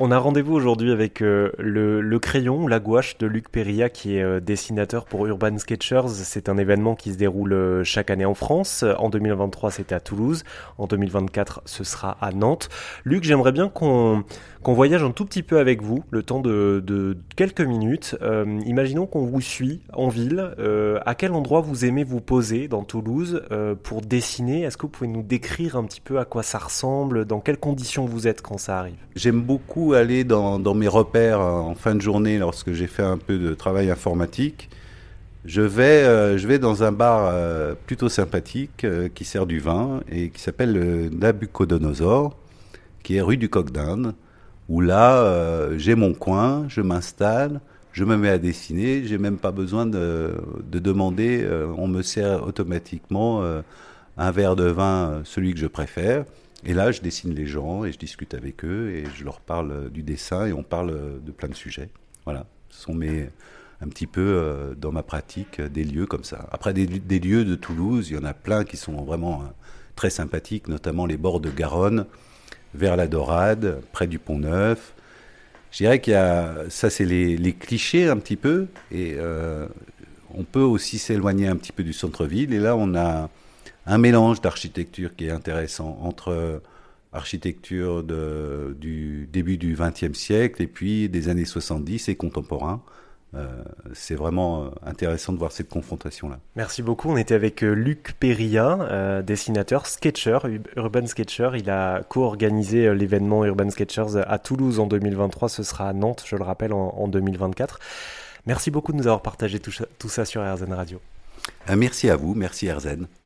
On a rendez-vous aujourd'hui avec euh, le, crayon, la gouache de Luc Perria qui est euh, dessinateur pour Urban Sketchers. C'est un événement qui se déroule euh, chaque année en France. En 2023, c'était à Toulouse. En 2024, ce sera à Nantes. Luc, j'aimerais bien qu'on voyage un tout petit peu avec vous, le temps de, quelques minutes. imaginons qu'on vous suit en ville. à quel endroit vous aimez vous poser dans Toulouse pour dessiner? Est-ce que vous pouvez nous décrire un petit peu à quoi ça ressemble? Dans quelles conditions vous êtes quand ça arrive? J'aime beaucoup aller dans, mes repères euh, en fin de journée lorsque j'ai fait un peu de travail informatique. Je vais, euh, je vais dans un bar euh, plutôt sympathique qui sert du vin et qui s'appelle le Nabucodonosor, qui est rue du Coq d'Inde, où là, j'ai mon coin, je m'installe, je me mets à dessiner, j'ai même pas besoin de demander, on me sert automatiquement un verre de vin, celui que je préfère. Et là, je dessine les gens et je discute avec eux et je leur parle du dessin et on parle de plein de sujets. Voilà, ce sont mes, un petit peu euh, dans ma pratique des lieux comme ça. Après, des, lieux de Toulouse, il y en a plein qui sont vraiment euh, très sympathiques, notamment les bords de Garonne, vers la Dorade, près du Pont Neuf. Je dirais qu'il y a, ça c'est les, clichés un petit peu, et euh, on peut aussi s'éloigner un petit peu du centre-ville. Et là, on a un mélange d'architecture qui est intéressant entre architecture de, du début du XXe siècle et puis des années 70 et contemporain. Euh, c'est vraiment euh, intéressant de voir cette confrontation-là. Merci beaucoup. On était avec euh, Luc Perria, dessinateur, sketcher, urban sketcher. Il a co-organisé l'événement Urban Sketchers à Toulouse en 2023. Ce sera à Nantes, je le rappelle, en, 2024. Merci beaucoup de nous avoir partagé tout, tout ça sur RZN Radio. merci à vous. Merci RZN.